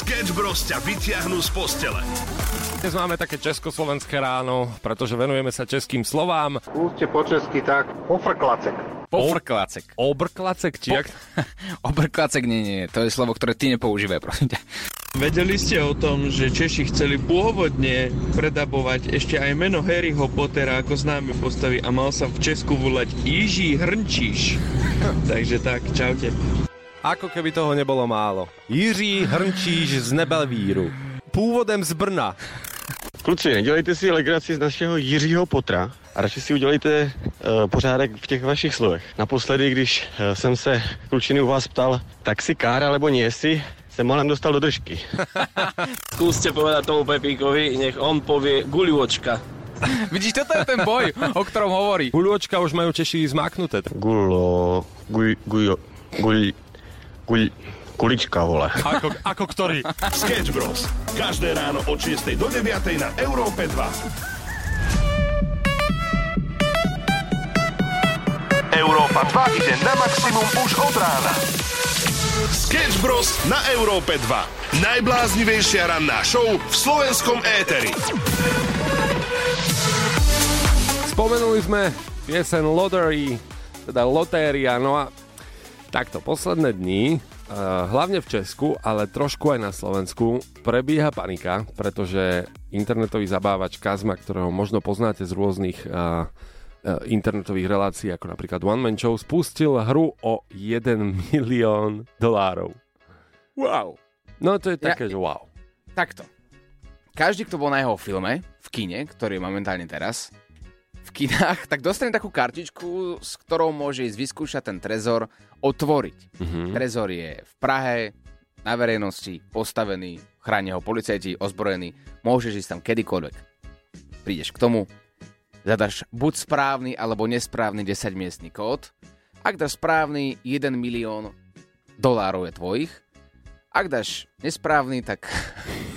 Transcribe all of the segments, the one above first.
Sketch Bros ťa vyťahnú z postele. Dnes máme také československé ráno, pretože venujeme sa českým slovám. Skúste po česky tak. Pofrklacek. Pofrklacek. Obrklacek, či jak? Obrklacek nie, nie, to je slovo, ktoré ty nepoužívaj, prosím ťa. Vedeli ste o tom, že Češi chceli pôvodne predabovať ešte aj meno Harryho Pottera ako známe postavy a mal sa v Česku volať Jiží Hrnčíš. Takže tak, čaute. Ako keby toho nebolo málo. Jiří Hrnčíš z Nebelvíru. Původem z Brna. Kluci, nedělejte si legraci z našeho Jiřího Potra a radši si udělejte uh, pořádek v těch vašich slovech. Naposledy, když uh, jsem se klučiny u vás ptal, tak si kára alebo nie si, jsem malem dostal do držky. Skúste povedať tomu Pepíkovi, nech on povie guľôčka. Vidíš, toto je ten boj, o ktorom hovorí. Guľočka už majú Češi zmaknuté. Gulo, guj, guj, guj, guj, kulička, vole. Ako, ako ktorý? Sketch Bros. Každé ráno od 6 do 9 na Európe 2. Európa 2 ide na maximum už od rána. Sketch Bros. na Európe 2. Najbláznivejšia ranná show v slovenskom éteri. Spomenuli sme piesen Lottery, teda lotéria, no a takto, posledné dni, uh, hlavne v Česku, ale trošku aj na Slovensku, prebieha panika, pretože internetový zabávač Kazma, ktorého možno poznáte z rôznych uh, uh, internetových relácií, ako napríklad One Man Show, spustil hru o 1 milión dolárov. Wow. No to je Ja- také, že wow. Takto. Každý, kto bol na jeho filme, v kine, ktorý je momentálne teraz, v kinách, tak dostane takú kartičku, s ktorou môže ísť vyskúšať ten trezor otvoriť. Mhm. Trezor je v Prahe, na verejnosti, postavený, chránia ho policajti, ozbrojení, môžeš ísť tam kedykoľvek. Prídeš k tomu, zadaš buď správny alebo nesprávny 10 miestný kód. Ak dáš správny, 1 milión dolárov je tvojich. Ak dáš nesprávny, tak...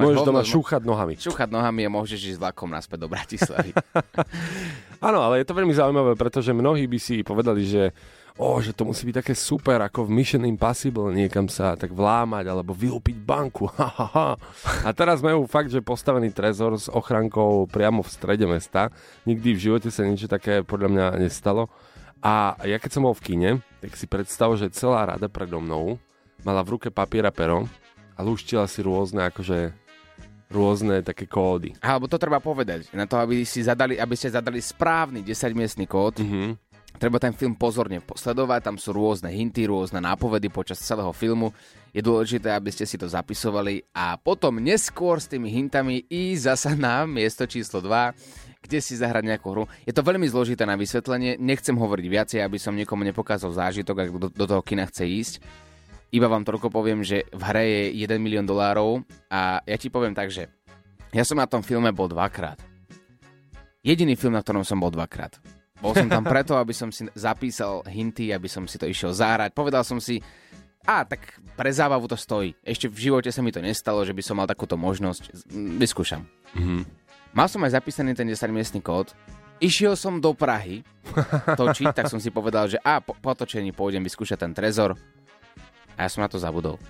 máš Môžeš hovno doma z- šúchať nohami. šúchať nohami a môžeš ísť vlakom naspäť do Bratislavy. Áno, ale je to veľmi zaujímavé, pretože mnohí by si povedali, že o, že to musí byť také super, ako v Mission Impossible niekam sa tak vlámať alebo vylúpiť banku. A teraz majú fakt, že postavený trezor s ochrankou priamo v strede mesta. Nikdy v živote sa niečo také podľa mňa nestalo. A ja keď som bol v kine, tak si predstav, že celá rada predo mnou mala v ruke papier a pero a lúštila si rôzne akože rôzne také kódy. Alebo to treba povedať, na to, aby, si zadali, aby ste zadali správny 10-miestný kód, Mhm. treba ten film pozorne sledovať, tam sú rôzne hinty, rôzne nápovedy počas celého filmu. Je dôležité, aby ste si to zapisovali a potom neskôr s tými hintami ísť zasa na miesto číslo 2, kde si zahrať nejakú hru. Je to veľmi zložité na vysvetlenie, nechcem hovoriť viacej, aby som niekomu nepokázal zážitok, ak do, do toho kina chce ísť. Iba vám toľko poviem, že v hre je 1 milión dolárov a ja ti poviem tak, že ja som na tom filme bol dvakrát. Jediný film, na ktorom som bol dvakrát. Bol som tam preto, aby som si zapísal hinty, aby som si to išiel zahrať. Povedal som si, a tak pre zábavu to stojí. Ešte v živote sa mi to nestalo, že by som mal takúto možnosť. Vyskúšam. Mhm. Mal som aj zapísaný ten 10-miestný kód. Išiel som do Prahy točiť, tak som si povedal, že a po, po točení pôjdem vyskúšať ten trezor. A ja som na to zabudol.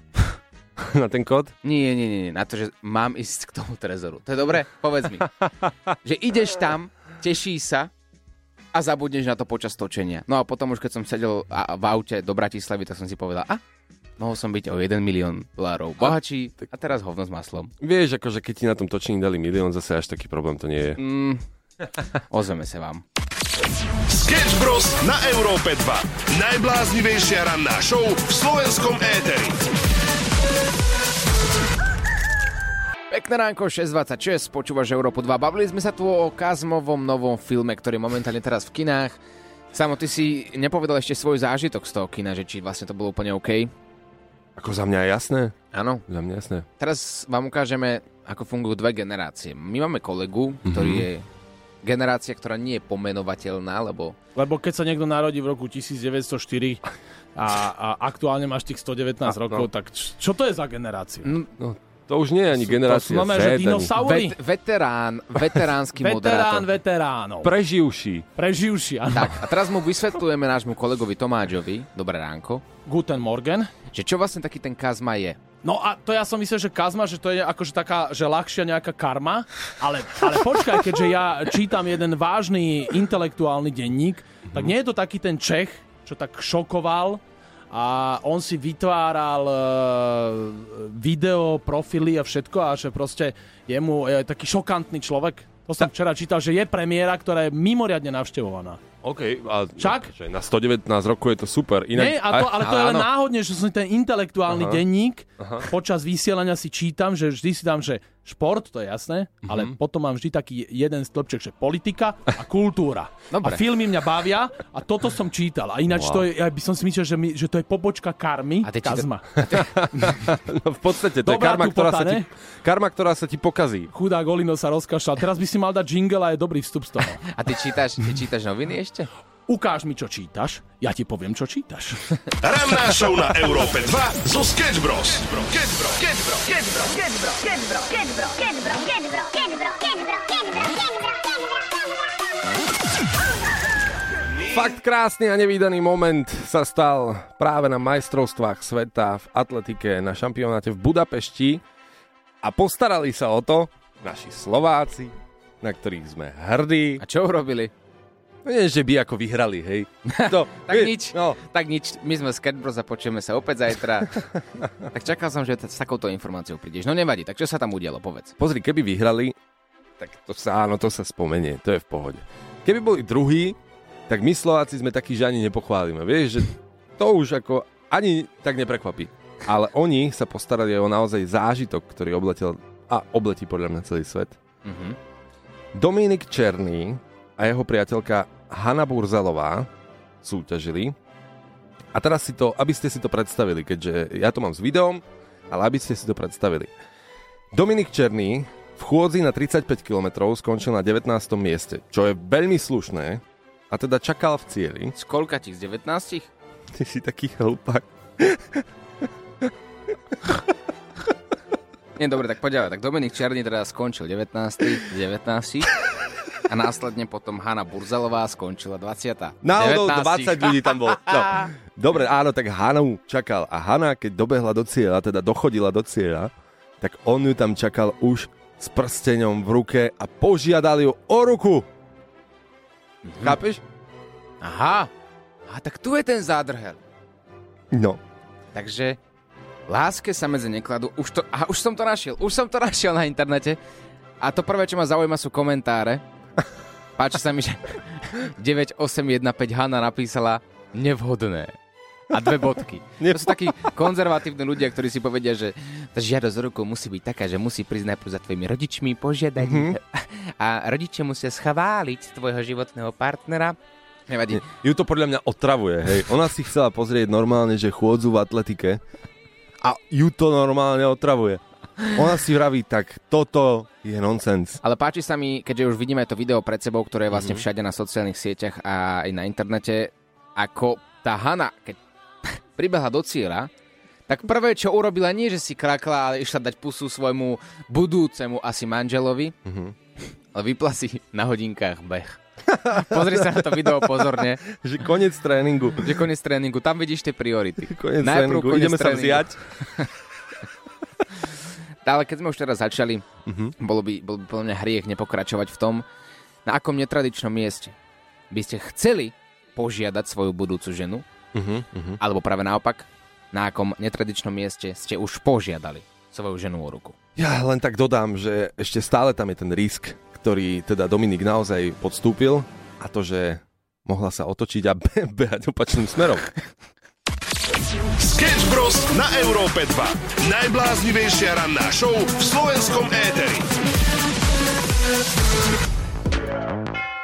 Na ten kód? Nie, nie, nie, nie, na to, že mám ísť k tomu trezoru. To je dobre? Povedz mi. že ideš tam, teší sa a zabudneš na to počas točenia. No a potom už keď som sedel a- v aute do Bratislavy, tak som si povedal, a mohol som byť o 1 milión dolárov bohatší a teraz hovno s maslom. Vieš, akože keď ti na tom točení dali milión, zase až taký problém to nie je. Mm, ozveme sa vám. Sketch Bros. na Európe 2. Najbláznivejšia ranná show v slovenskom éteri. Pekné ránko, 6.26, počúvaš Európu 2. Bavili sme sa tu o Kazmovom novom filme, ktorý je momentálne teraz v kinách. Samo, ty si nepovedal ešte svoj zážitok z toho kina, že či vlastne to bolo úplne OK. Ako za mňa je jasné? Áno. Za mňa jasné. Teraz vám ukážeme, ako fungujú dve generácie. My máme kolegu, ktorý Mhm. je generácia, ktorá nie je pomenovateľná, lebo Lebo keď sa niekto narodí v roku 1904 a, a aktuálne máš tých 119 A, rokov, no. tak č- čo to je za generácia? no, To už nie je ani generácia to sú Z, dinosaury. vet, veterán, veteránsky Veterán moderátor. veteránov. preživší. Preživší, áno. Tak, a teraz mu vysvetľujeme nášmu kolegovi Tomáčovi, dobré ránko, Guten Morgen. že čo vlastne taký ten kazma je. No a to ja som myslel, že kazma, že to je akože taká, že ľahšia nejaká karma, ale, ale počkaj, keďže ja čítam jeden vážny intelektuálny denník, tak nie je to taký ten Čech, čo tak šokoval a on si vytváral uh, video, profily a všetko a že proste jemu je taký šokantný človek. To som včera čítal, že je premiéra, ktorá je mimoriadne navštevovaná. OK, a Však? Že na 119 rokov je to super. Inak, Nie, a to, ale to je len náhodne, že som ten intelektuálny Aha. denník počas vysielania si čítam, že vždy si dám, že šport, to je jasné, ale Mhm. potom mám vždy taký jeden stĺpček, že politika a kultúra. Dobre. A filmy mňa bavia a toto som čítal. A ináč Wow. to je, ja by som si myslel, že, mi, že to je pobočka karmy, A ty číta- kazma. no, v podstate to je karma ktorá, tupota, sa ti, karma, ktorá sa ti pokazí. Chudák Olino sa rozkašľal. Teraz by si mal dať jingle a je dobrý vstup z toho. A ty čítaš, ty čítaš noviny ešte? ešte? Ukáž mi, čo čítaš, ja ti poviem, čo čítaš. Ranná show na Európe 2 zo Sketch Bros. Fakt krásny a nevýdaný moment sa stal práve na majstrovstvách sveta v atletike na šampionáte v Budapešti a postarali sa o to naši Slováci, na ktorých sme hrdí. A čo urobili? No nie, že by ako vyhrali, hej. To, Tak vie- nič. No, Tak nič, my sme Sketch Bros a počujeme sa opäť zajtra. tak čakal som, že t- s takouto informáciou prídeš. No nevadí, tak čo sa tam udialo, povedz. pozri, keby vyhrali, tak to sa, áno, to sa spomenie, to je v pohode. Keby boli druhí, tak my Slováci sme takí, že ani nepochválime. Vieš, že to už ako ani tak neprekvapí. Ale oni sa postarali o naozaj zážitok, ktorý obletel a obletí podľa mňa celý svet. Mhm. Dominik Černý a jeho priateľka Hanna Burzalová súťažili. A teraz si to, aby ste si to predstavili, keďže ja to mám s videom, ale aby ste si to predstavili. Dominik Černý v chôdzi na 35 km skončil na 19. mieste, čo je veľmi slušné a teda čakal v cieli. Z koľka ti? Z 19? Ty si taký hlupák. Nie, dobre, tak poďalej. Tak Dominik Černý teda skončil 19. z 19. A následne potom Hanna Burzalová skončila 20. Náhodou 19. 20 ľudí tam bolo. No. Dobre, áno, tak Hanu čakal. A Hanna, keď dobehla do cieľa, teda dochodila do cieľa, tak on ju tam čakal už s prsteňom v ruke a požiadal ju o ruku. Mhm. Chápeš? Aha. A tak tu je ten zádrhel. No. Takže láske sa medzi nekladú. Už, to, aha, už som to našiel. Už som to našiel na internete. A to prvé, čo ma zaujíma, sú komentáre. Páči sa mi, že 9815 Hanna napísala nevhodné. A dve bodky. To sú takí konzervatívni ľudia, ktorí si povedia, že tá žiadosť o ruku musí byť taká, že musí prísť najprv za tvojimi rodičmi, požiadať mm-hmm. a rodičia musia schváliť tvojho životného partnera. Nevadí. Ju to podľa mňa otravuje, hej. Ona si chcela pozrieť normálne, že chôdzu v atletike a ju to normálne otravuje. Ona si vraví, tak toto je nonsens. Ale páči sa mi, keďže už vidíme to video pred sebou, ktoré je vlastne všade na sociálnych sieťach a aj na internete, ako tá Hana, keď pribehla do cieľa, tak prvé, čo urobila, nie, že si krakla, ale išla dať pusu svojmu budúcemu asi manželovi, ale vypla si na hodinkách beh. Pozri sa na to video pozorne, Že koniec tréningu. že koniec tréningu, tam vidíš tie priority. Koniec Najprv tréningu. koniec Ideme sa tréningu. vziať. Ale keď sme už teraz začali, Mhm. bolo, by, bol by podľa mňa hriech nepokračovať v tom, na akom netradičnom mieste by ste chceli požiadať svoju budúcu ženu, Uh-huh, uh-huh. alebo práve naopak, na akom netradičnom mieste ste už požiadali svoju ženu o ruku. Ja len tak dodám, že ešte stále tam je ten risk, ktorý teda Dominik naozaj podstúpil a to, že mohla sa otočiť a be- behať opačným smerom. Sketch Bros. na Európe 2. Najbláznivejšia ranná show v slovenskom éteri.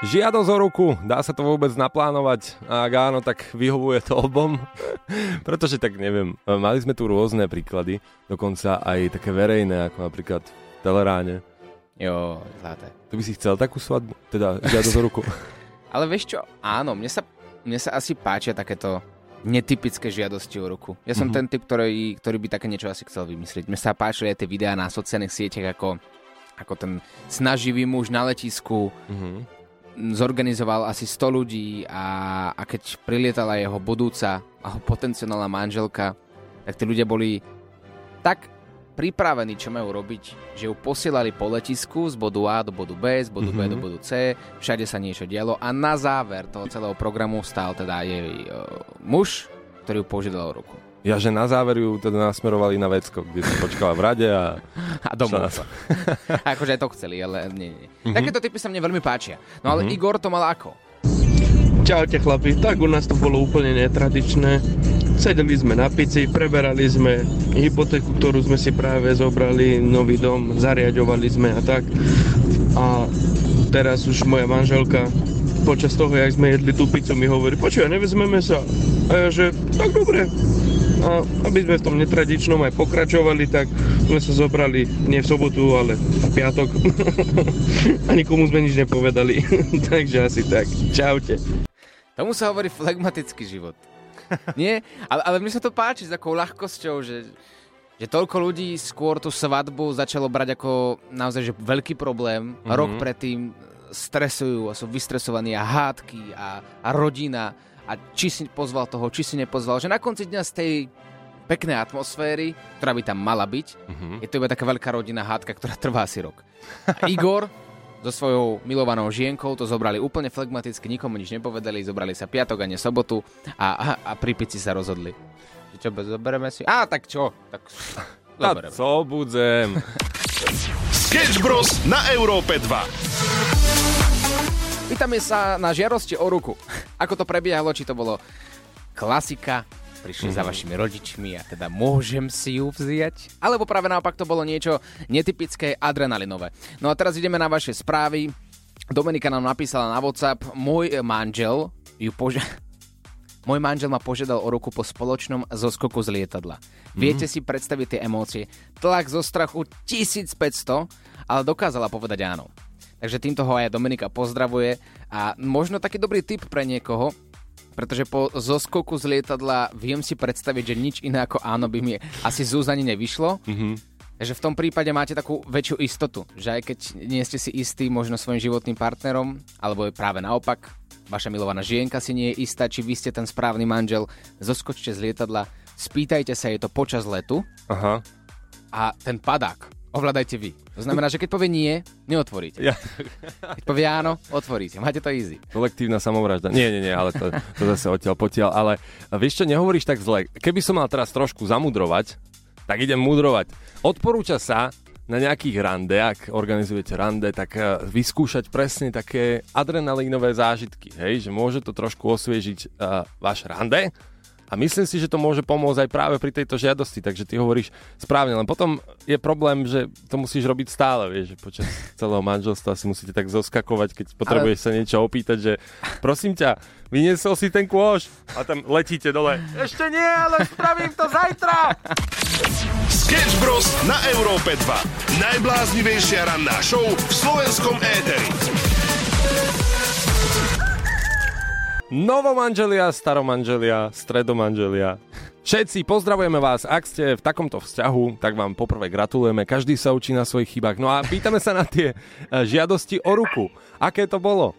Žiadosť o ruku, dá sa to vôbec naplánovať? A ak áno, tak vyhovuje to obom? Pretože tak neviem, mali sme tu rôzne príklady, dokonca aj také verejné, ako napríklad v Teleráne. Jo, zlaté. Tu by si chcel takú svadbu? Teda žiadosť o ruku. Ale vieš čo, áno, mne sa, mne sa asi páčia takéto netypické žiadosti o ruku. Ja som Mhm. ten typ, ktorý, ktorý by také niečo asi chcel vymyslieť. Mne sa páčili aj tie videá na sociálnych sieťach, ako, ako ten snaživý muž na letisku Mhm. zorganizoval asi 100 ľudí a, a keď prilietala jeho budúca alebo potenciálna manželka, tak tí ľudia boli tak pripravení, čo majú robiť, že ju posielali po letisku z bodu A do bodu B, z bodu B do bodu C, všade sa niečo dialo a na záver toho celého programu stál teda jej uh, muž, ktorý ju požiadal o ruku. Ja, že na záver ju teda nasmerovali na vecko, kde si počkala v rade a... A domov. Šla A akože aj to chceli, ale nie, nie. Takéto typy sa mne veľmi páčia. No ale Igor to mal ako? Čaute chlapi, tak u nás to bolo úplne netradičné. Sedeli sme na pici, preberali sme hypotéku, ktorú sme si práve zobrali, nový dom, zariadovali sme a tak. A teraz už moja manželka počas toho, jak sme jedli tú pizzu, mi hovorí, počuj, nevezmeme sa. A ja, že tak dobre. A aby sme v tom netradičnom aj pokračovali, tak sme sa zobrali nie v sobotu, ale v piatok. a nikomu sme nič nepovedali. Takže asi tak. Čaute. Tomu sa hovorí flegmatický život. Nie? Ale, ale mne sa to páči s takou ľahkosťou, že, že toľko ľudí skôr tú svadbu začalo brať ako naozaj že veľký problém. Mm-hmm. Rok predtým stresujú a sú vystresovaní a hádky a, a rodina a či si pozval toho, či si nepozval. Že na konci dňa z tej peknej atmosféry, ktorá by tam mala byť, mm-hmm. je to iba taká veľká rodina hádka, ktorá trvá asi rok. A Igor so svojou milovanou žienkou to zobrali úplne flegmaticky, nikomu nič nepovedali, zobrali sa piatok a nie sobotu a, a, a pri pici sa rozhodli. Že čo, zoberieme si? Á, tak čo? Tak zoberieme. co budem? Sketch Bros. na Európe 2. Pýtame sa na žiarosti o ruku. Ako to prebiehalo, či to bolo klasika, prišli mm-hmm. za vašimi rodičmi a teda môžem si ju vziať? Alebo práve naopak to bolo niečo netypické, adrenalinové. No a teraz ideme na vaše správy. Dominika nám napísala na WhatsApp, môj manžel ju poža- môj manžel ma požiadal o ruku po spoločnom zoskoku z lietadla. Viete si predstaviť tie emócie? Tlak zo strachu 1500, ale dokázala povedať áno. Takže týmto ho aj Dominika pozdravuje a možno taký dobrý tip pre niekoho, pretože po zoskoku z lietadla viem si predstaviť, že nič iné ako áno by mi asi z ani nevyšlo. Mhm. Takže v tom prípade máte takú väčšiu istotu, že aj keď nie ste si istí možno svojim životným partnerom, alebo je práve naopak, vaša milovaná žienka si nie je istá, či vy ste ten správny manžel, zoskočte z lietadla, spýtajte sa jej to počas letu Aha. a ten padák ovládajte vy. To znamená, že keď povie nie, neotvoríte. Ja, Keď povie áno, otvoríte. Máte to easy. kolektívna samovražda. Nie, nie, nie, ale to, to zase odtiaľ potiaľ. Ale vieš čo, nehovoríš tak zle. Keby som mal teraz trošku zamudrovať, tak idem mudrovať. Odporúča sa na nejakých rande, ak organizujete rande, tak eh, vyskúšať presne také adrenalínové zážitky, hej, že môže to trošku osviežiť uh, váš rande a myslím si, že to môže pomôcť aj práve pri tejto žiadosti, takže ty hovoríš správne, len potom je problém, že to musíš robiť stále, vieš, že počas celého manželstva si musíte tak zoskakovať, keď potrebuješ sa niečo opýtať, že prosím ťa, vyniesol si ten kôš a tam letíte dole. Ešte nie, ale spravím to zajtra! Sketch Bros. na Európe 2. Najbláznivejšia ranná show v slovenskom éteri. Novomanželia, staromanželia, stredomanželia. Všetci pozdravujeme vás, ak ste v takomto vzťahu, tak vám poprvé gratulujeme, každý sa učí na svojich chybách. No a pýtame sa na tie e, žiadosti o ruku. Aké to bolo?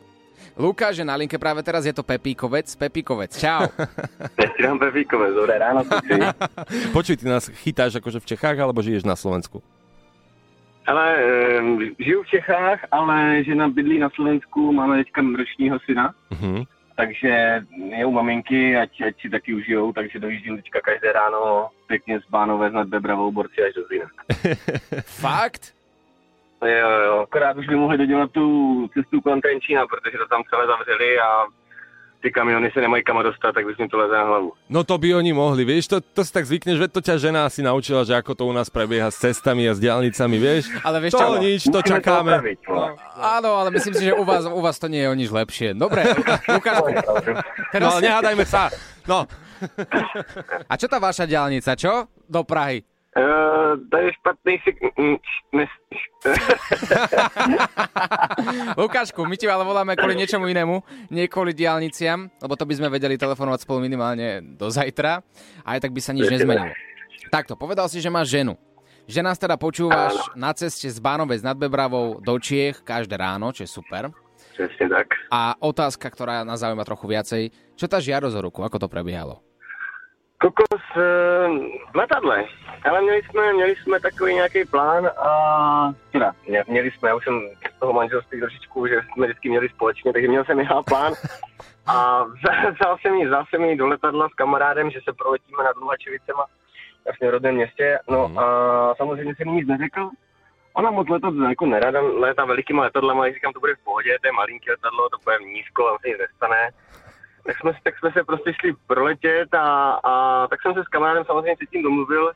Lukáš je na linke práve teraz, je to Pepíkovec. Pepíkovec, čau. Petram Pepíkové, dobré ráno. Počuj, ty nás chytáš akože v Čechách, alebo žiješ na Slovensku? Ale um, žiju v Čechách, ale žena bydlí na Slovensku, máme teďka ročního syna, Mhm. Takže je u maminky, ať, ať si taky užijou, takže dojíždím teďka každé ráno pěkně z Bánové nad Bebravou borci až do Zlína. Fakt? Jo, jo, akorát už by mohli dodělat tu cestu kolem Trenčína, protože to tam celé zavřeli a ty kamiony se nemají kam dostat, tak bys mi to leze na hlavu. No to by oni mohli, vieš, to, to si tak zvykneš, že to ťa žena asi naučila, že ako to u nás prebieha s cestami a s diálnicami, vieš? Ale vieš to čo? nič, to Musíme to čakáme. opraviť, vole. Áno, ale myslím si, že u vás, u vás to nie je o nič lepšie. Dobre, Lukáš, No teraz... ale nehádajme sa. No, A čo tá vaša diálnica, čo? Do Prahy. Uh, to je špatný si... Lukášku, my ti ale voláme kvôli niečomu inému, nie kvôli diálniciam, lebo to by sme vedeli telefonovať spolu minimálne do zajtra, a aj tak by sa nič nezmenilo. Takto, povedal si, že máš ženu. Že nás teda počúvaš na ceste z Bánovec nad Bebravou do Čiech každé ráno, čo je super. Přesně tak. A otázka, ktorá nás zaujíma trochu viacej, čo tá žiarosť o ruku, ako to prebiehalo? Kokos e, v letadle. Ale měli jsme, měli jsme takový nějaký plán a teda, mě, měli jsme, já už jsem z toho manželství trošičku, že jsme vždycky měli společně, takže měl jsem já plán a vzal- jsem ji, vzal jsem ji do letadla s kamarádem, že se proletíme nad Luhačevicema, vlastně v rodném městě, no a samozřejmě jsem nic neřekl. Ona moc letat jako nerada létá velikýma letadlama, když říkám, to bude v pohodě, to je malinký letadlo, to bude nízko, tam se nic nestane. Tak jsme, tak jsme se prostě šli proletět a, a tak jsem se s kamarádem samozřejmě předtím domluvil,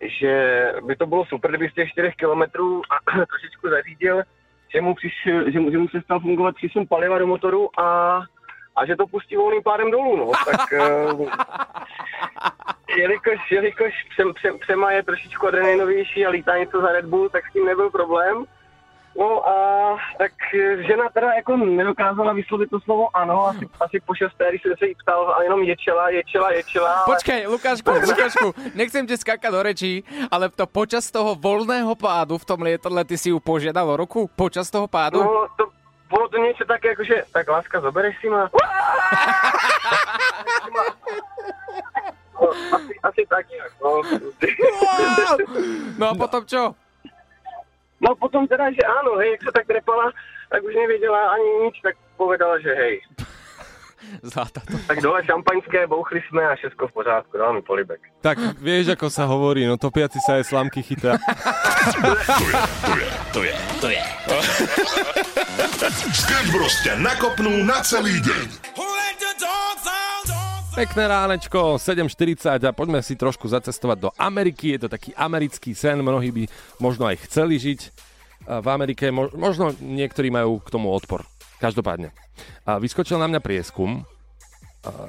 že by to bylo super, kdyby z těch 4 kilometrů trošičku zařídil, že mu, přišel, že mu, že mu přestal fungovat přísun paliva do motoru a, a že to pustí volným pádem dolů, no. Tak uh, jelikož, jelikož přem, přem, Přema je trošičku adrenalinovější a lítá něco za Red Bull, tak s tím nebyl problém. No a tak eh, žena teda jako nedokázala vyslovit to slovo ano, asi, asi po šesté, když jsem se jí ptal a jenom ječela, ječela, ječela. ale- Počkaj, Lukášku, Lukášku, nechcem ti skákať do rečí, ale to počas toho voľného pádu v tom lietadle ty si ju požiadal o ruku? Počas toho pádu? No, to bolo to niečo také, ako že, tak láska, zobereš si ma? No, asi, asi tak nejak, no. No a potom čo? No potom teda, že áno, hej, jak sa tak trepala, tak už nevedela ani nič, tak povedala, že hej. Zlata to. Tak dole šampaňské, bouchli sme a všetko v poriadku, dal mi polibek. Tak vieš, ako sa hovorí, no topiaci sa aj slamky chytá. To je, to je. Sketch Bros ťa nakopnú na celý deň. Pekné ránečko, 7.40 a poďme si trošku zacestovať do Ameriky. Je to taký americký sen, mnohí by možno aj chceli žiť v Amerike. Mo- Možno niektorí majú k tomu odpor. Každopádne. A vyskočil na mňa prieskum.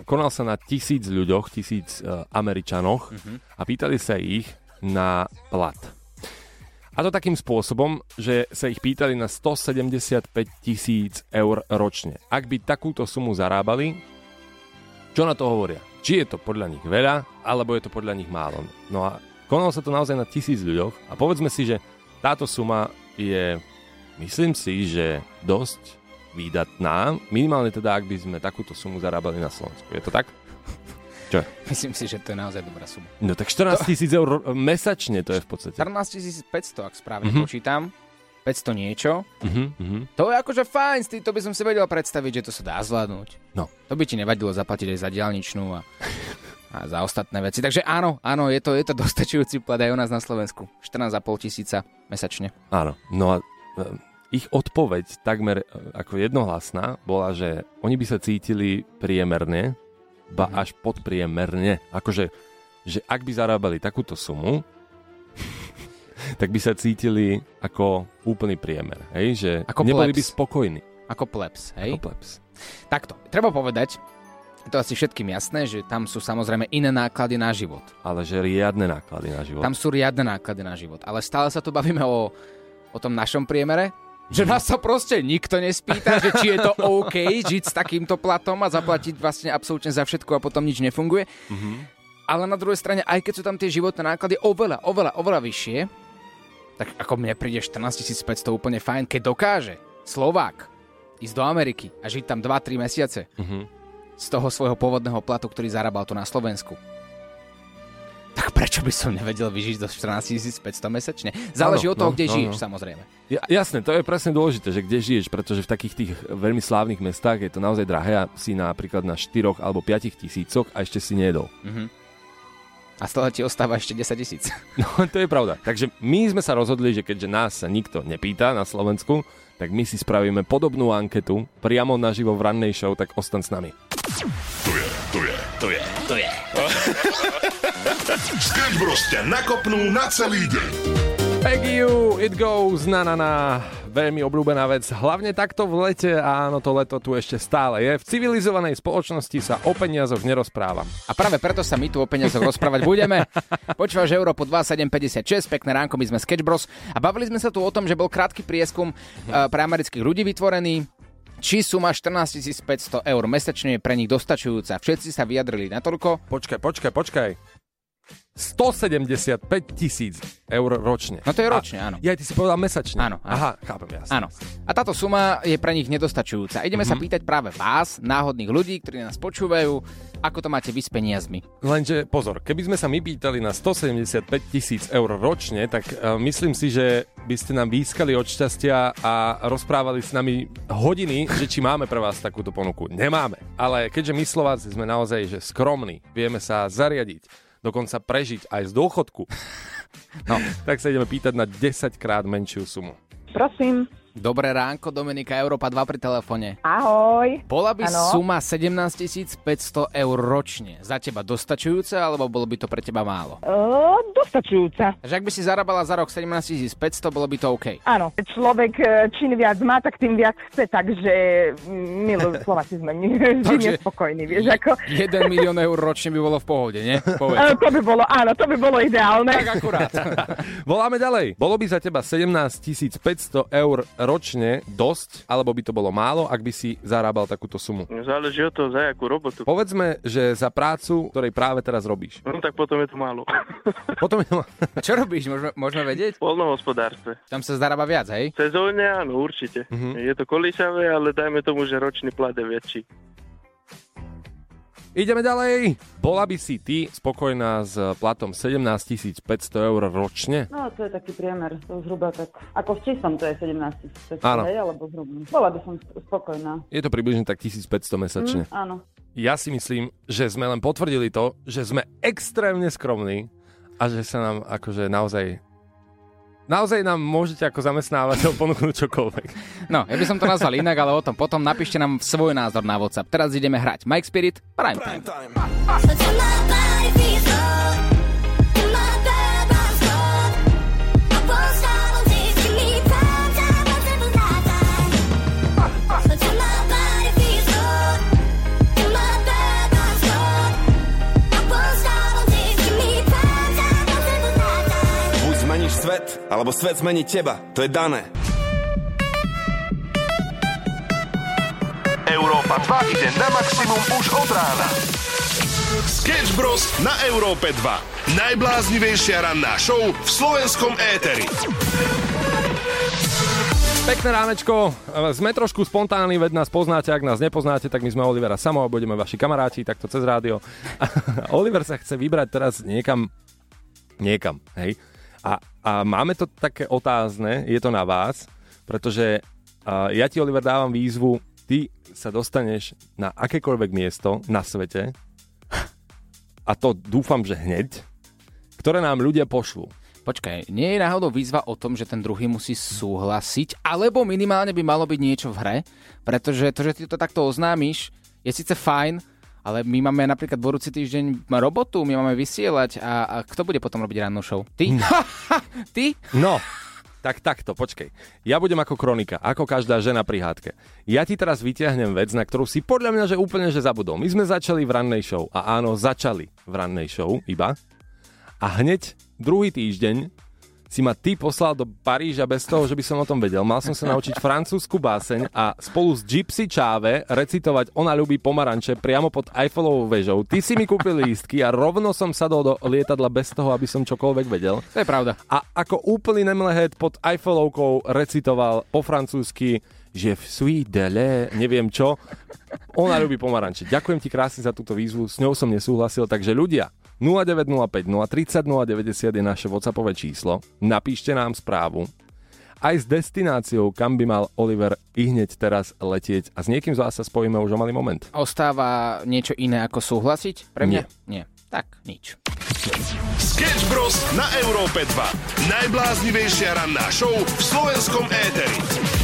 Konal sa na tisíc ľuďoch, tisíc e, Američanoch a pýtali sa ich na plat. A to takým spôsobom, že sa ich pýtali na 175 tisíc eur ročne. Ak by takúto sumu zarábali, čo na to hovoria? Či je to podľa nich veľa, alebo je to podľa nich málo. No a konalo sa to naozaj na tisíc ľuďoch a povedzme si, že táto suma je, myslím si, že dosť výdatná, minimálne teda, ak by sme takúto sumu zarábali na Slovensku. Je to tak? Čo? Myslím si, že to je naozaj dobrá suma. No tak 14 tisíc eur mesačne to je v podstate. 14 500, ak správne Mhm. počítam. 500 niečo. Uh-huh, uh-huh. To je akože fajn, to by som si vedel predstaviť, že to sa dá zvládnuť. No. To by ti nevadilo zaplatiť aj za diálničnú a, a za ostatné veci. Takže áno, áno, je to, je to dostačujúci plat aj u nás na Slovensku. 14,5 tisíca mesačne. Áno, no a e, ich odpoveď takmer e, ako jednohlasná bola, že oni by sa cítili priemerne, ba Mhm. až podpriemerne. Akože, že ak by zarábali takúto sumu, tak by sa cítili ako úplný priemer. Hej? Že Ako neboli by plebs. spokojní. Ako plebs, hej? Ako plebs. Takto, treba povedať, je to asi všetkým jasné, že tam sú samozrejme iné náklady na život. Ale že riadne náklady na život. Tam sú riadne náklady na život. Ale stále sa tu bavíme o, o tom našom priemere, že nás sa proste nikto nespýta, že či je to OK žiť s takýmto platom a zaplatiť vlastne absolútne za všetko a potom nič nefunguje. Mhm. Ale na druhej strane, aj keď sú tam tie životné náklady oveľa, oveľa, oveľa vyššie, tak ako mne príde 14 500 úplne fajn, keď dokáže Slovák ísť do Ameriky a žiť tam 2-3 mesiace Mhm. z toho svojho pôvodného platu, ktorý zarábal tu na Slovensku. Tak prečo by som nevedel vyžiť do 14 500 mesačne? Záleží od toho, no, kde no, žiješ, no. samozrejme. Ja, jasné, to je presne dôležité, že kde žiješ, pretože v takých tých veľmi slávnych mestách je to naozaj drahé a si napríklad na 4 alebo 5 tisícoch a ešte si nejedol. Mhm. A toho ti ostáva ešte 10 tisíc. No, to je pravda. Takže my sme sa rozhodli, že keďže nás sa nikto nepýta na Slovensku, tak my si spravíme podobnú anketu priamo naživo v rannej show, tak ostan s nami. To je, to je, to je, to je. Sketch Bros ťa nakopnú na celý deň. Peggy You, It Goes, na na na. Veľmi obľúbená vec, hlavne takto v lete a áno, to leto tu ešte stále je. V civilizovanej spoločnosti sa o peniazoch nerozpráva. A práve preto sa my tu o peniazoch rozprávať budeme. Počúvaš Európu 2756, pekné ránko, my sme Sketch Bros. A bavili sme sa tu o tom, že bol krátky prieskum uh, pre amerických ľudí vytvorený. Či suma 14 500 eur mesačne je pre nich dostačujúca. Všetci sa vyjadrili natoľko. Počkaj, počkaj, počkaj. 175 tisíc eur ročne. No to je ročne, áno. Ja, ty si povedal mesačne. Áno, áno. Aha, chápem, jasne. Áno. A táto suma je pre nich nedostačujúca. Ideme Mhm. sa pýtať práve vás, náhodných ľudí, ktorí nás počúvajú, ako to máte vy s peniazmi. Lenže pozor, keby sme sa my pýtali na 175 tisíc eur ročne, tak uh, myslím si, že by ste nám výskali od šťastia a rozprávali s nami hodiny, že či máme pre vás takúto ponuku. Nemáme. Ale keďže my Slováci sme naozaj že skromní, vieme sa zariadiť, dokonca prežiť aj z dôchodku, no, tak sa ideme pýtať na 10 krát menšiu sumu. Prosím. Dobré ránko, Dominika Európa 2 pri telefóne. Ahoj. Bola by Áno. suma 17 500 eur ročne za teba dostačujúca, alebo bolo by to pre teba málo? O, dostačujúca. Takže ak by si zarábala za rok 17 500, bolo by to OK. Áno, človek e, čím viac má, tak tým viac chce, takže mm, milujú Slováci sme nespokojní, vieš, ako... 1 milión eur ročne by bolo v pohode, nie? E, Povedz. to by bolo, áno, to by bolo ideálne. Tak akurát. Voláme ďalej. Bolo by za teba 17 500 eur ročne dosť, alebo by to bolo málo, ak by si zarábal takúto sumu? Záleží od toho, za jakú robotu. Povedzme, že za prácu, ktorej práve teraz robíš. No tak potom je to málo. Potom je... A čo robíš? Môžeme, môžeme vedieť? V polnohospodárstve. Tam sa zarába viac, hej? Sezónne áno, určite. Mhm. Je to kolísavé, ale dajme tomu, že ročný plat je väčší. Ideme ďalej. Bola by si ty spokojná s platom 17 500 eur ročne? No, to je taký priemer, to zhruba tak, ako v čistom to je 17 500, Áno. hej, alebo zhruba. Bola by som spokojná. Je to približne tak 1500 mesačne. Mm, áno. Ja si myslím, že sme len potvrdili to, že sme extrémne skromní a že sa nám akože naozaj Naozaj nám môžete ako zamestnávateľ ponúknuť čokoľvek. No, ja by som to nazval inak, ale o tom potom napíšte nám svoj názor na WhatsApp. Teraz ideme hrať Mike Spirit Prime Time. Buď zmeníš svet, alebo svet zmení teba. To je dané. Európa 2 ide na maximum už od rána. Sketch Bros. na Európe 2. Najbláznivejšia ranná show v slovenskom éteri. Pekné ránečko, sme trošku spontánni, veď nás poznáte, ak nás nepoznáte, tak my sme Olivera Samo a budeme vaši kamaráti, takto cez rádio. Oliver sa chce vybrať teraz niekam, niekam, hej. A, a máme to také otázne, je to na vás, pretože a ja ti, Oliver, dávam výzvu, ty sa dostaneš na akékoľvek miesto na svete, a to dúfam, že hneď, ktoré nám ľudia pošlú. Počkaj, nie je náhodou výzva o tom, že ten druhý musí súhlasiť, alebo minimálne by malo byť niečo v hre, pretože to, že ty to takto oznámiš, je síce fajn, ale my máme napríklad budúci týždeň robotu, my máme vysielať a, a kto bude potom robiť rannú show? Ty? Ty? No, tak takto, počkej. Ja budem ako kronika, ako každá žena pri hádke. Ja ti teraz vyťahnem vec, na ktorú si podľa mňa, že úplne že zabudol. My sme začali v rannej show. A áno, začali v rannej show iba. A hneď druhý týždeň si ma ty poslal do Paríža bez toho, že by som o tom vedel. Mal som sa naučiť francúzsku báseň a spolu s Gypsy Čáve recitovať Ona ľubí pomaranče priamo pod Eiffelovou väžou. Ty si mi kúpil lístky a rovno som sadol do lietadla bez toho, aby som čokoľvek vedel. To je pravda. A ako úplný nemlehet pod Eiffelovkou recitoval po francúzsky že v suis de neviem čo. Ona ľubí pomaranče. Ďakujem ti krásne za túto výzvu, s ňou som nesúhlasil, takže ľudia, 0905 030 090 je naše WhatsAppové číslo. Napíšte nám správu. Aj s destináciou, kam by mal Oliver i hneď teraz letieť. A s niekým z vás sa spojíme už o malý moment. Ostáva niečo iné ako súhlasiť? Pre mňa? Nie. Tak, nič. Sketch Bros. na Európe 2. Najbláznivejšia ranná show v slovenskom éteri.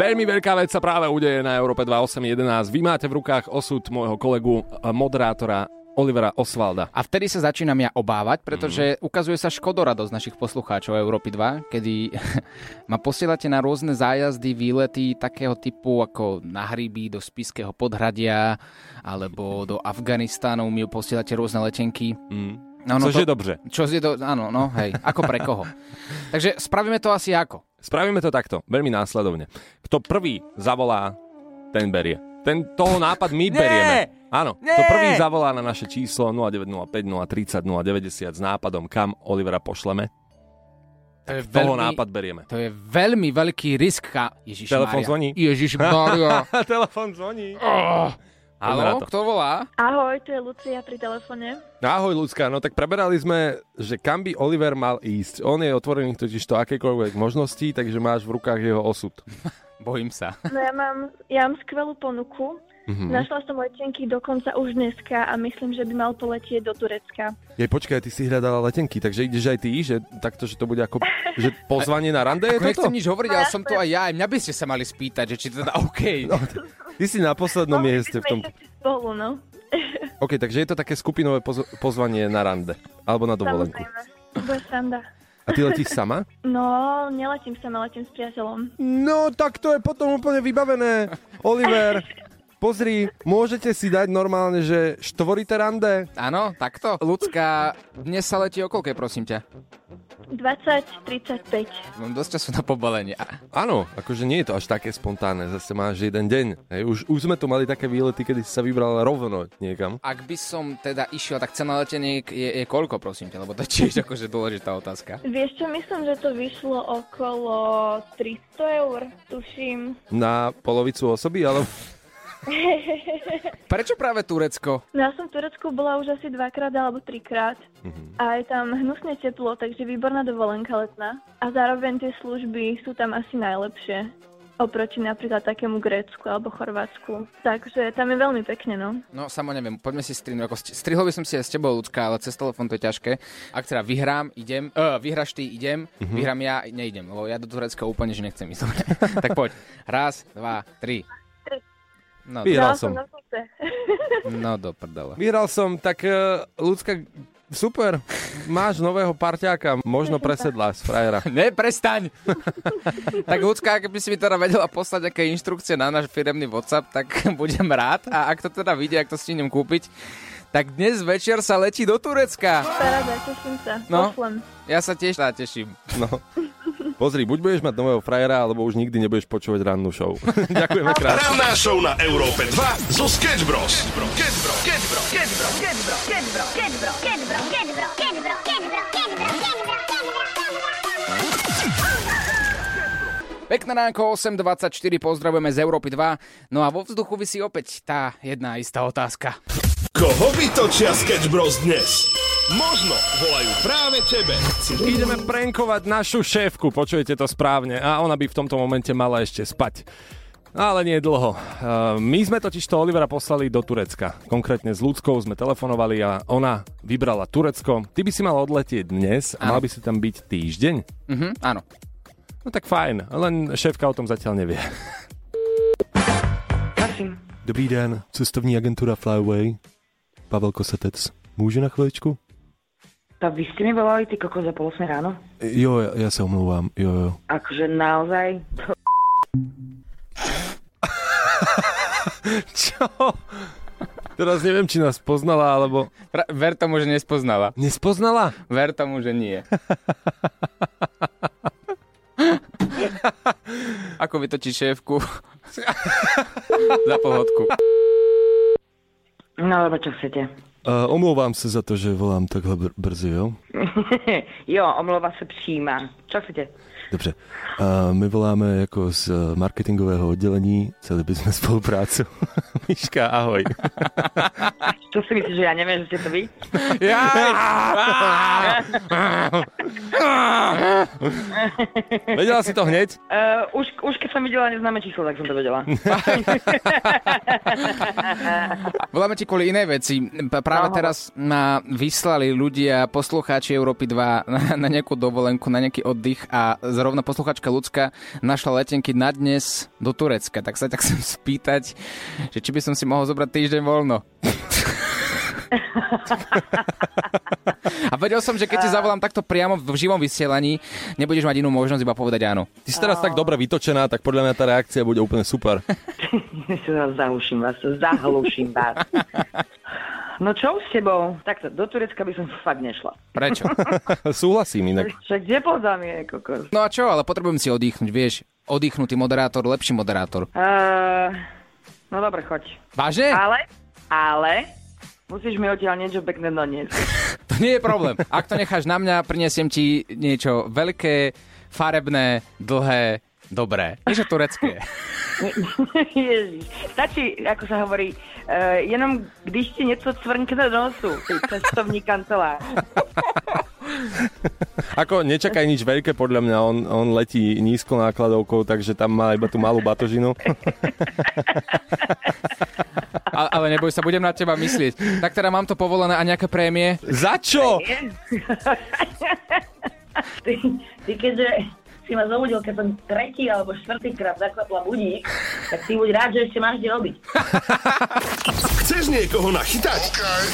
Veľmi veľká vec sa práve udeje na Európe 2811. Vy máte v rukách osud môjho kolegu, a moderátora Olivera Osvalda. A vtedy sa začínam ja obávať, pretože mm. ukazuje sa škodoradosť našich poslucháčov Európy 2, kedy ma posielate na rôzne zájazdy, výlety takého typu ako na hryby do Spiského podhradia alebo do Afganistánu, mi posielate rôzne letenky. Mm. No, Což je dobře. Čo je do, áno, no, hej, ako pre koho. Takže spravíme to asi ako? Spravíme to takto, veľmi následovne. Kto prvý zavolá, ten berie. Ten, toho nápad my Nie! berieme. Áno, Nie! to prvý zavolá na naše číslo 0905 030 090 s nápadom, kam Olivera pošleme. To je Toho nápad berieme. To je veľmi veľký risk. Ježiš Telefón zvoní. Ježiš. Telefón zvoní. Oh. To. kto volá? Ahoj, tu je Lucia pri telefóne. Ahoj, ľudská. No tak preberali sme, že kam by Oliver mal ísť. On je otvorený totiž to akékoľvek možnosti, takže máš v rukách jeho osud. Bojím sa. No ja mám, ja mám skvelú ponuku. Mhm. Našla som letenky dokonca už dneska a myslím, že by mal poletieť do Turecka. Jej, počkaj, ty si hľadala letenky, takže ideš aj ty, že takto, že to bude ako že pozvanie na rande je Ako nechcem toto? nič hovoriť, ale som tu aj ja. Aj mňa by ste sa mali spýtať, že či teda OK. No, ty si na poslednom mieste v tom. Spolu, no. OK, takže je to také skupinové poz- pozvanie na rande. Alebo na dovolenku. Samozrejme. To bude sranda. A ty letíš sama? No, neletím sama, letím s priateľom. No, tak to je potom úplne vybavené. Oliver, pozri, môžete si dať normálne, že štvorité rande. Áno, takto. Ľudská, dnes sa letí o koľkej, prosím ťa? 20-35. Mám dosť času na pobalenie. Áno, akože nie je to až také spontánne, zase máš jeden deň. Hej, už, už sme tu mali také výlety, kedy si sa vybral rovno niekam. Ak by som teda išiel, tak cena leteniek je, je koľko, prosím ťa? Lebo to je tiež akože dôležitá otázka. Vieš čo, myslím, že to vyšlo okolo 300 eur, tuším. Na polovicu osoby, ale... Prečo práve Turecko? No ja som v Turecku bola už asi dvakrát alebo trikrát. A je tam hnusne teplo, takže výborná dovolenka letná. A zároveň tie služby sú tam asi najlepšie. Oproti napríklad takému Grécku alebo Chorvátsku. Takže tam je veľmi pekne, no. No, samo neviem, poďme si strihnúť. Ako st- strihol by som si aj s tebou, ľudská, ale cez telefón to je ťažké. Ak teda vyhrám, idem, uh, vyhráš ty, idem, Mhm. vyhrám ja, neidem, lebo ja do Turecka úplne, že nechcem ísť. Tak poď. Raz, dva, tri. No, Vyhral som. srdce. no do prdele. Vyhral som, tak uh, ľudská, super, máš nového parťáka, možno presedlá z frajera. Ne, prestaň! tak ľudská, keby si mi teda vedela poslať aké inštrukcie na náš firemný WhatsApp, tak budem rád. A ak to teda vidie, ak to stihnem kúpiť, tak dnes večer sa letí do Turecka. Paráda, teším sa. No. Pošlem. Ja sa tiež sa teším. No. Pozri, buď budeš mať nového frajera, alebo už nikdy nebudeš počúvať rannú show. Ďakujeme krásne. Ranná show na Európe 2 zo Sketch Bros. Sketch Bros. Sketch Bro, Sketch Bro, Sketch Bro, Sketch Bro, Sketch Bro, Sketch Bro, Sketch Bro, Sketch Bro, Sketch Bro, Sketch Bro, Pekné ránko, 8.24, pozdravujeme z Európy 2. No a vo vzduchu vysí opäť tá jedna istá otázka. Koho vytočia Sketch Bros dnes? Možno volajú práve tebe. Ideme prankovať našu šéfku, počujete to správne. A ona by v tomto momente mala ešte spať. Ale nie dlho. Uh, My sme totiž to Olivera poslali do Turecka. Konkrétne s ľudskou sme telefonovali a ona vybrala Turecko. Ty by si mal odletieť dnes a mal by si tam byť týždeň? Mhm, áno. No tak fajn, len šéfka o tom zatiaľ nevie. Dobrý den, cestovní agentura Flyway. Pavel Kosetec. Můžu na chviličku? Tak vy ste mi volali, ty kokos, za pol ráno? Jo, ja, ja sa omlouvám. Jo, jo. Akože naozaj? Čo? Teraz neviem, či nás poznala, alebo... Pra- ver tomu, že nespoznala. Nespoznala? Ver tomu, že nie. Ako vytočí šéfku za pohodku. No, lebo čo chcete? Uh, omlouvám se za to, že volám takhle br- brzy, jo? jo, omlouva se přijímá. Čo chcete? Dobře. Uh, my voláme jako z uh, marketingového oddělení, chceli bychom spoluprácu. Miška, ahoj. Čo si myslíš, že ja neviem, že ste to vy? Vedela si to hneď? Uh, už, už keď som videla neznáme číslo, tak som to vedela. Voláme ti kvôli inej veci. Práve No. teraz ma vyslali ľudia, poslucháči Európy 2 na, na nejakú dovolenku, na nejaký oddych a zrovna posluchačka ľudská našla letenky na dnes do Turecka. Tak sa tak chcem spýtať, že či by som si mohol zobrať týždeň voľno. A vedel som, že keď ti zavolám takto priamo v živom vysielaní, nebudeš mať inú možnosť iba povedať áno. Ty si teraz tak dobre vytočená, tak podľa mňa tá reakcia bude úplne super. Zahluším vás, zahluším vás. No čo s tebou? Takto, do Turecka by som fakt nešla. Prečo? Súhlasím inak. Však kde pozám je, kokos? No a čo, ale potrebujem si oddychnúť, vieš. Oddychnutý moderátor, lepší moderátor. Uh, no dobre, choď. Vážne? Ale ale musíš mi odtiaľ niečo pekné doniesť. To nie je problém. Ak to necháš na mňa, prinesiem ti niečo veľké, farebné, dlhé, dobré. Niečo turecké. Ježiš. Stačí, ako sa hovorí, uh, jenom když ti něco cvrnkne do nosu, cestovní kancelár. Ako nečakaj nič veľké, podľa mňa on, on letí nízko nákladovkou, takže tam má iba tú malú batožinu. A, ale neboj sa, budem na teba myslieť. Tak teda mám to povolené a nejaké prémie? Za čo? ty, ty keďže si ma zobudil, keď som tretí alebo štvrtýkrát zaklapla budík, tak ty buď rád, že ešte máš kde robiť. Chceš niekoho nachytať? Okay.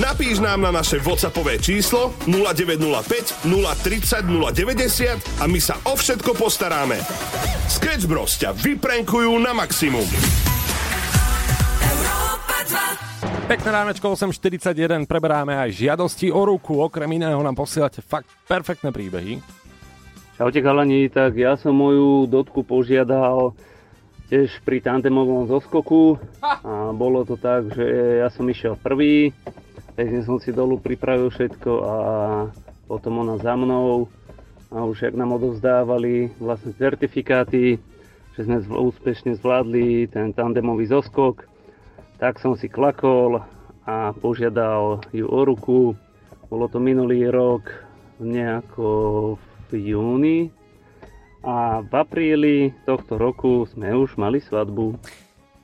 Napíš nám na naše WhatsAppové číslo 0905 030 090 a my sa o všetko postaráme. Sketch Bros ťa vyprenkujú na maximum. Pekné ránečko 8.41, preberáme aj žiadosti o ruku, okrem iného nám posielate fakt perfektné príbehy. Čaute chalani, tak ja som moju dotku požiadal tiež pri tandemovom zoskoku. A bolo to tak, že ja som išiel prvý, takže som si dolu pripravil všetko a potom ona za mnou. A už jak nám odovzdávali vlastne certifikáty, že sme úspešne zvládli ten tandemový zoskok, tak som si klakol a požiadal ju o ruku. Bolo to minulý rok nejako v júni a v apríli tohto roku sme už mali svadbu.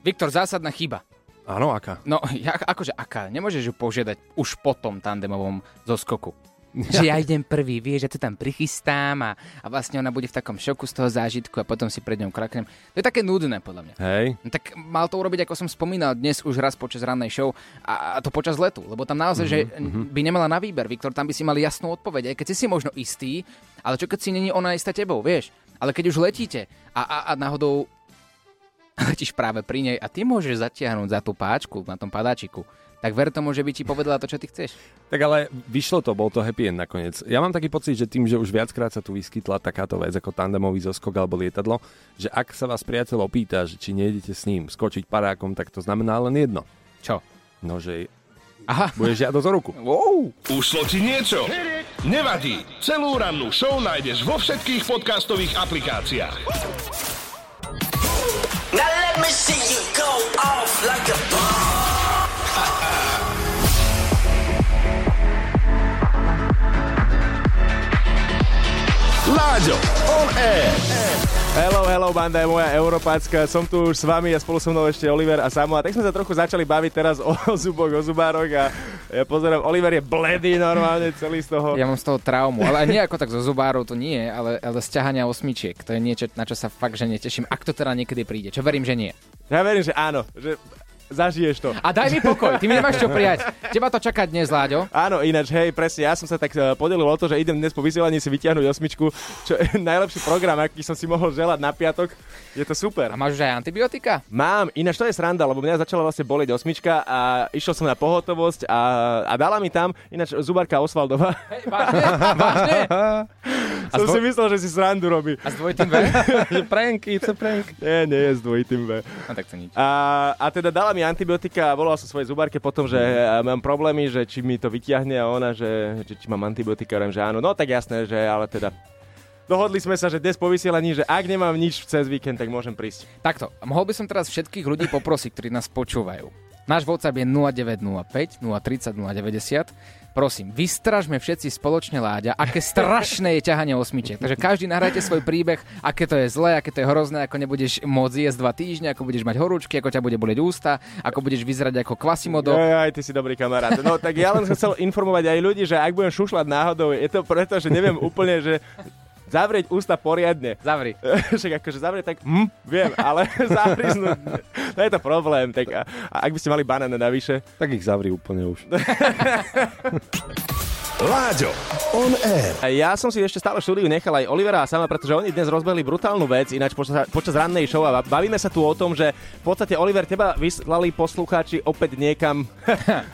Viktor, zásadná chyba. Áno, aká? No, ja, akože aká? Nemôžeš ju požiadať už po tom tandemovom zoskoku. Že ja idem prvý, vieš, že to tam prichystám a, a vlastne ona bude v takom šoku z toho zážitku a potom si pred ňou kraknem. To je také nudné, podľa mňa. Hej. No, tak mal to urobiť, ako som spomínal, dnes už raz počas rannej show a, a to počas letu, lebo tam naozaj, mm-hmm. že by nemala na výber, Viktor, tam by si mali jasnú odpoveď, aj keď si si možno istý, ale čo keď si není ona istá tebou, vieš? Ale keď už letíte a, a, a náhodou letíš práve pri nej a ty môžeš zatiahnuť za tú páčku na tom padáčiku, tak ver tomu, že by ti povedala to, čo ty chceš. Tak ale vyšlo to, bol to happy end nakoniec. Ja mám taký pocit, že tým, že už viackrát sa tu vyskytla takáto vec ako tandemový zoskok alebo lietadlo, že ak sa vás priateľ opýta, že či nejdete s ním skočiť parákom, tak to znamená len jedno. Čo? No, že Aha. bude žiadosť o ruku. Wow. Ušlo ti niečo? Nevadí. Celú rannú show nájdeš vo všetkých podcastových aplikáciách. Now let me see you go off like a bomb. Láďo, on air. Hello, hello, banda je moja Európacka. Som tu už s vami a spolu so mnou ešte Oliver a Samu. A tak sme sa trochu začali baviť teraz o zuboch, o zubároch a ja pozerám, Oliver je bledý normálne celý z toho. Ja mám z toho traumu, ale nie ako tak zo zubárov, to nie, ale, ale z ťahania osmičiek. To je niečo, na čo sa fakt že neteším, ak to teda niekedy príde, čo verím, že nie. Ja verím, že áno, že zažiješ to. A daj mi pokoj, ty mi nemáš čo prijať. Teba to čaká dnes, Láďo. Áno, ináč, hej, presne, ja som sa tak eh, podelil o to, že idem dnes po vysielaní si vyťahnuť osmičku, čo je najlepší program, aký som si mohol želať na piatok. Je to super. A máš už aj antibiotika? Mám, ináč to je sranda, lebo mňa začala vlastne boleť osmička a išiel som na pohotovosť a, a dala mi tam, ináč zubárka Osvaldová. Hej, vážne? vážne? A som si myslel, že si srandu robí. A s dvojitým V? prank, it's a prank. Nie, nie je s dvojitým V. No tak to nič. A, a teda dala mi antibiotika a volal som svojej zubárke potom, že eh, mám problémy, že či mi to vyťahne a ona, že, že či mám antibiotika, hovorím, že áno. No tak jasné, že ale teda Dohodli sme sa, že dnes po vysielaní, že ak nemám nič cez víkend, tak môžem prísť. Takto, mohol by som teraz všetkých ľudí poprosiť, ktorí nás počúvajú. Náš WhatsApp je 0905 030 090. Prosím, vystražme všetci spoločne Láďa, aké strašné je ťahanie osmičiek. Takže každý nahrajte svoj príbeh, aké to je zlé, aké to je hrozné, ako nebudeš môcť jesť dva týždne, ako budeš mať horúčky, ako ťa bude boleť ústa, ako budeš vyzerať ako kvasimodo. Jo, aj ty si dobrý kamarát. No tak ja len chcel informovať aj ľudí, že ak budem šušľať náhodou, je to preto, že neviem úplne, že zavrieť ústa poriadne. Zavri. Však akože zavrieť tak, hm, viem, ale zavriznúť, to je to problém. Tak a, a ak by ste mali banáne navyše, Tak ich zavri úplne už. Láďo, on air. Ja som si ešte stále štúdiu nechal aj Olivera a sama, pretože oni dnes rozbehli brutálnu vec, ináč počas, počas rannej show a bavíme sa tu o tom, že v podstate Oliver, teba vyslali poslucháči opäť niekam,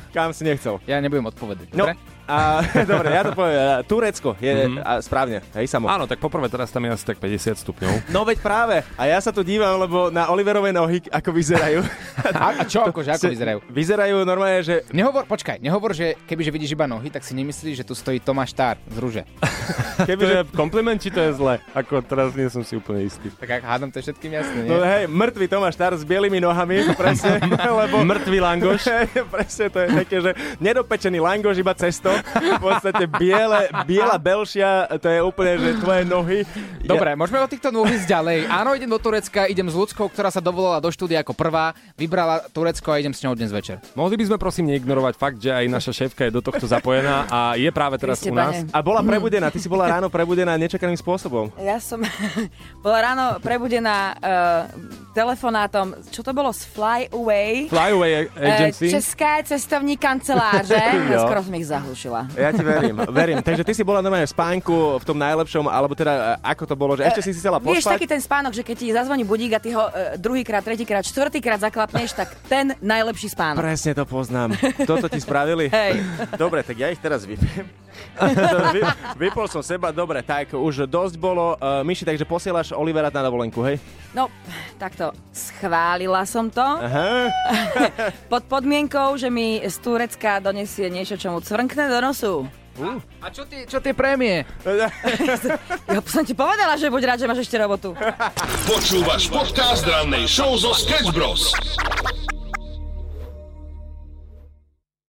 kam si nechcel. Ja nebudem odpovedať, No, dobre? A, dobre, ja to poviem. Turecko je Mhm. a, správne. Hej, samo. Áno, tak poprvé teraz tam je asi tak 50 stupňov. No veď práve. A ja sa tu dívam, lebo na Oliverové nohy, ako vyzerajú. A, a čo akože, ako vyzerajú? Vyzerajú normálne, že... Nehovor, počkaj, nehovor, že kebyže vidíš iba nohy, tak si nemyslíš, že tu stojí Tomáš Tár z Rúže. Keby to je kompliment, či to je zle? Ako teraz nie som si úplne istý. Tak ak hádam, to je všetkým jasné, nie? No hej, mŕtvý Tomáš Tar s bielými nohami, presne, lebo... Mŕtvý langoš. presne, to je také, že nedopečený langoš, iba cesto. V podstate biele, biela belšia, to je úplne, že tvoje nohy. Dobre, môžeme od týchto nôh ísť ďalej. Áno, idem do Turecka, idem s ľudskou, ktorá sa dovolala do štúdia ako prvá, vybrala Turecko a idem s ňou dnes večer. Mohli by sme prosím neignorovať fakt, že aj naša šéfka je do tohto zapojená a je práve teraz Kriste, u nás. pane. A bola prebudená, ty si bola ráno prebudená nečakaným spôsobom. Ja som bola ráno prebudená uh, telefonátom, čo to bolo, z Fly Away. Flyaway Agency. Eh, České cestovní kanceláře. Jo. Skoro som ich zahlušila. Ja ti verím, verím. Takže ty si bola normálne v spánku v tom najlepšom, alebo teda e, ako to bolo, že ešte si si chcela Vieš, taký pospať? ten spánok, že keď ti zazvoní budík a ty ho uh, druhýkrát, tretíkrát, štvrtýkrát zaklapneš, tak ten najlepší spánok. Presne to poznám. Toto ti spravili? Hej. Dobre, tak ja ich teraz vypiem. Vy, vypol som seba, dobre, tak už dosť bolo. Uh, Myši, takže posielaš Olivera na dovolenku, hej? No, takto, schválila som to. Aha. Pod podmienkou, že mi z Turecka donesie niečo, čo mu cvrnkne do nosu. Uh. A čo tie, čo tie prémie? Ja som ti povedala, že buď rád, že máš ešte robotu. Počúvaš podcast rannej show zo Sketch Bros.